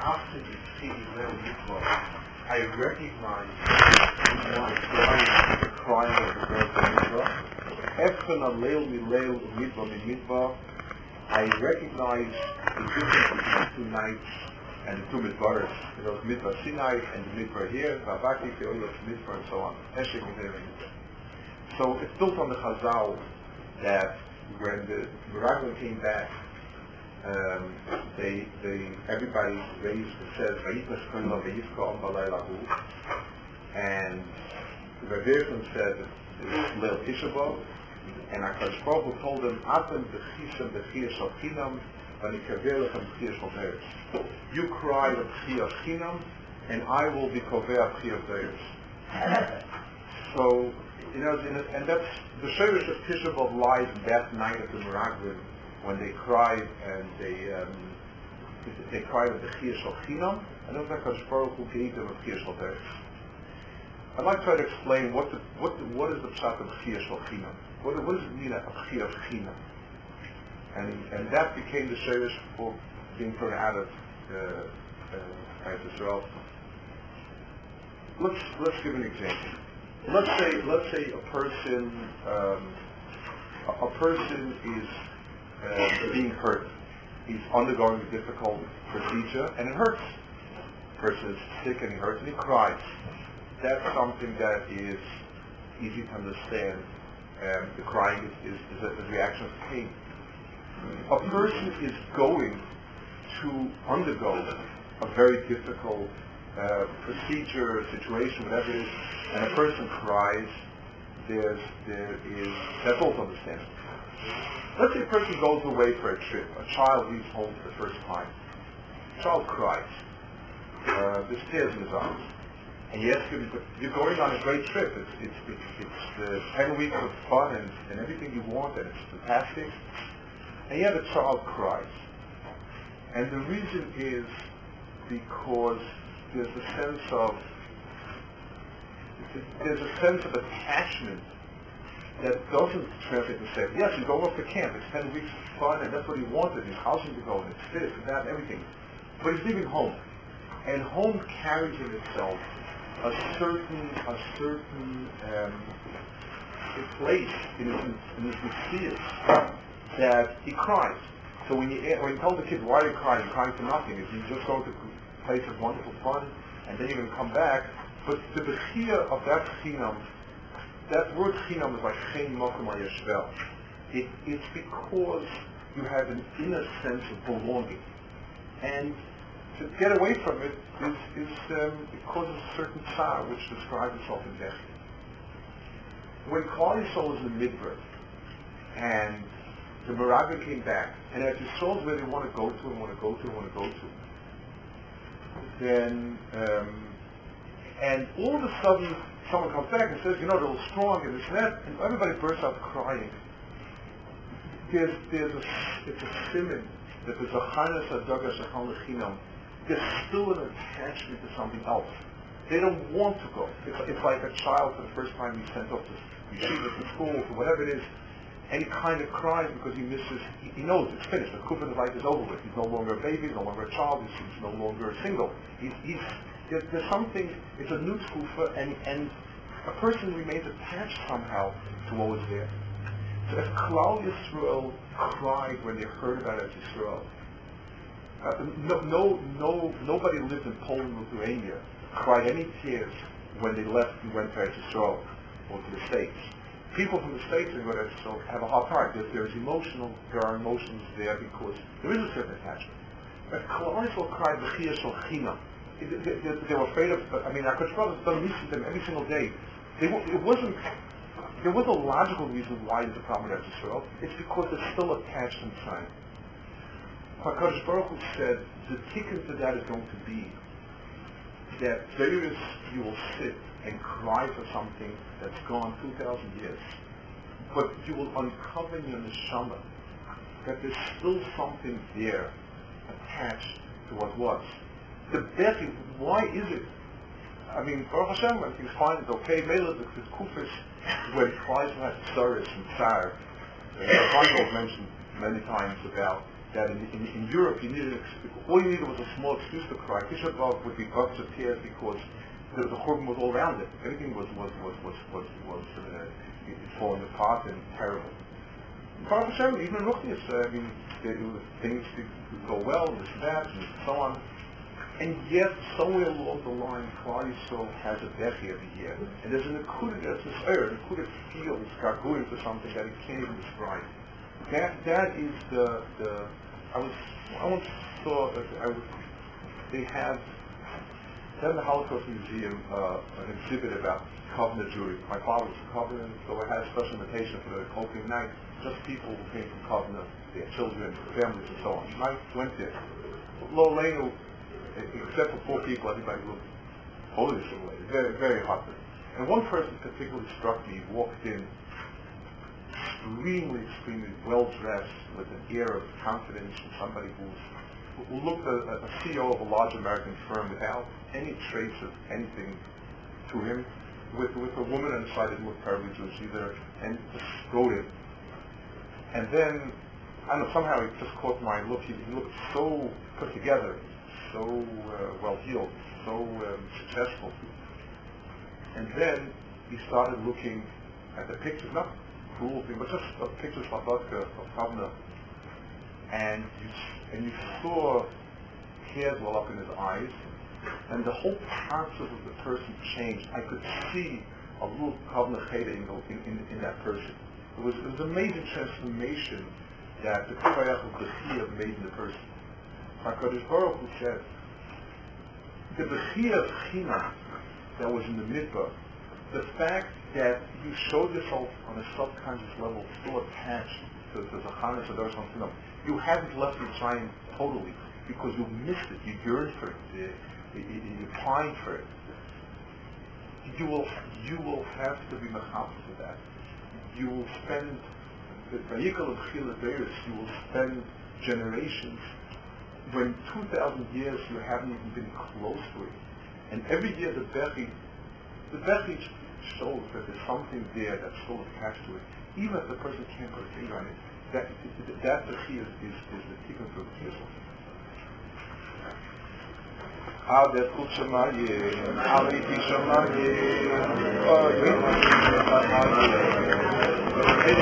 After you see I recognize the crying of the. I recognize the difference between two nights and the two mitzvahs. You know, mitzvah Sinai and the mitzvah here, Vavaki, Teolos, mitzvah, and so on. Eshek, So it's built on the Chazal that when the Meraglim came back, um, they, they, everybody raised, says, Vayitas Koila Vayivka Balaylahu, and the Rebbeinu said, Leil Tisha and HaKadosh Baruch Hu told them, Atem b'chisam b'chiyas shal chinam, v'nikaver lechem b'chiyas shal deretz. You cry with b'chiyas chinam, and I will be kovea b'chiyas deretz. So, you know, and that's the service of Tisha B'Av lies that night of the Meraglim, when they cried and they um, they cried with the Chiyas Shal Chinam, and that's HaKadosh Baruch Hu gave them a Chiyas Shal. I'd like to try to explain what the, what the, what is the pshat of Chiyas Shal Chinam. What, what does it mean a Chiyas Chinam? And and that became the service for being thrown out of uh, uh, Israel. Let's let's give an example. Let's say let's say a person um, a, person is uh, being hurt. He's undergoing a difficult procedure and it hurts. Person is sick and he hurts and he cries. That's something that is easy to understand. Um, the crying is, is, is, a, is a reaction of pain. A person is going to undergo a very difficult uh, procedure, situation, whatever it is, and a person cries, there's, there is, that's also understandable. Let's say a person goes away for a trip. A child leaves home for the first time. The child cries. Uh, there's tears in his eyes. And him, you're going on a great trip. It's, it's, it's, it's uh, 10 weeks of fun and, and everything you want, and it's fantastic. And yet a child cries. And the reason is because there's a sense of there's a sense of attachment that doesn't translate to say, yes, he's going off to camp, it's 10 weeks of fun, and that's what he wanted, he's housing to go, and it's this and that and everything. But he's leaving home. And home carries in itself a certain, a certain um, place in his, in his mysterious that he cries. So when you, when you tell the kid, why you crying? You're crying for nothing. You just go to place of wonderful fun, and then you're going to come back. But the bechia of that chinam, that word chinam is like chen mokum yeshvel. It, it's because you have an inner sense of belonging. And to get away from it is, is um, it causes a certain tsar which describes itself in death. When Klal Yisrael is in midbar, and the Moraga came back, and as Yisrael is where they want to go to and want to go to and want to go to, then, um, and all of a sudden someone comes back and says, you know, they're all strong and this and that, and everybody bursts out crying. There's, there's a, it's a simon that there's a chanas adaga shachal lechinam. There's still an attachment to something else. They don't want to go. It's, it's like a child for the first time he's sent off to yeshiva, to school, to whatever it is, and he kind of cries because he misses, he, he knows it's finished. The Kufan life is over with. He's no longer a baby, he's no longer a child, he's, he's no longer a single. He's, he's, there's, there's something, it's a new Kufa, and, and a person remains attached somehow to what was there. So as Klal Yisrael cried when they heard about Eretz Yisrael, uh, no, no, no, nobody lived in Poland or Lithuania cried any tears when they left and went to Eretz Yisrael or to the States people from the States are going to have a hard time. because there's emotional, there are emotions there because there is a certain attachment. But Klal cried. They, were afraid of, I mean, HaKadosh Baruch Hu meet them every single day. They, it wasn't, there was a logical reason why there's a problem with Israel. It's because they're still attached inside. HaKadosh Baruch said, the ticket to that is going to be that there is, you will sit and cry for something that's gone 2,000 years. But you will uncover in your neshama that there's still something there attached to what was. The best, why is it I mean, Baruch Hashem, everything's find it's okay. Mela, the, the kufis, when Christ had Tsaris and Tsar, uh, Feingold mentioned many times about that in, in, in Europe you needed, all you needed was a small excuse to cry. Tisha would be buckets of tears because the, the Churban was all around it. Everything was, was, was, was, was, was uh, falling apart and terrible. Hashem, even Ruchnius, uh, I mean, things could go well, this and that, and so on. And yet, somewhere along the line, Klal Yisrael has a Bechi every year. And there's an Akudah, there's this air, an Akudah feels, gargouilling for something that he can't even describe. That, that is the, the, I was, I once saw that I was, they have, in the Holocaust Museum uh, an exhibit about Kovno Jewry. My father was from Kovno, so I had a special invitation for the opening night, just people who came from Kovno, their children, families, and so on. I went there. Lo Leinu, except for four people, everybody looked totally assimilated, very, very hot. And one person particularly struck me, walked in extremely, extremely well-dressed with an air of confidence and somebody who looked a, a CEO of a large American firm without any trace of anything to him, with, with a woman inside the side that looked terribly Jewish either, and just wrote it. And then, I don't know, somehow it just caught my look. He, looked so put together so uh, well heeled, so um, successful. And then he started looking at the pictures, not cruel thing, but just uh, pictures of Vodka, of Kavna. And you, and you saw hairs well up in his eyes, and the whole process of the person changed. I could see a little Kavna in, in, in, that person. It was, it was an amazing transformation that the Kivayach of the made in the person. HaKadosh Baruch Hu said, the Bechia China that was in the Midbar, the fact that you showed yourself on a subconscious level still attached you haven't left your time totally because you missed it, you yearned for it, you, you, you pined for it. You will, you will have to be mechapel for that. You will spend, the vehicle of skill of you will spend generations when 2,000 years you haven't even been close to it. And every year the Bechi, the Bechi shows that there's something there that's still attached to it. Even if the person can't put a finger on it, that, that Bechi is, is, is the tikkun for the עד איכות שמיים, עליתי שמיים,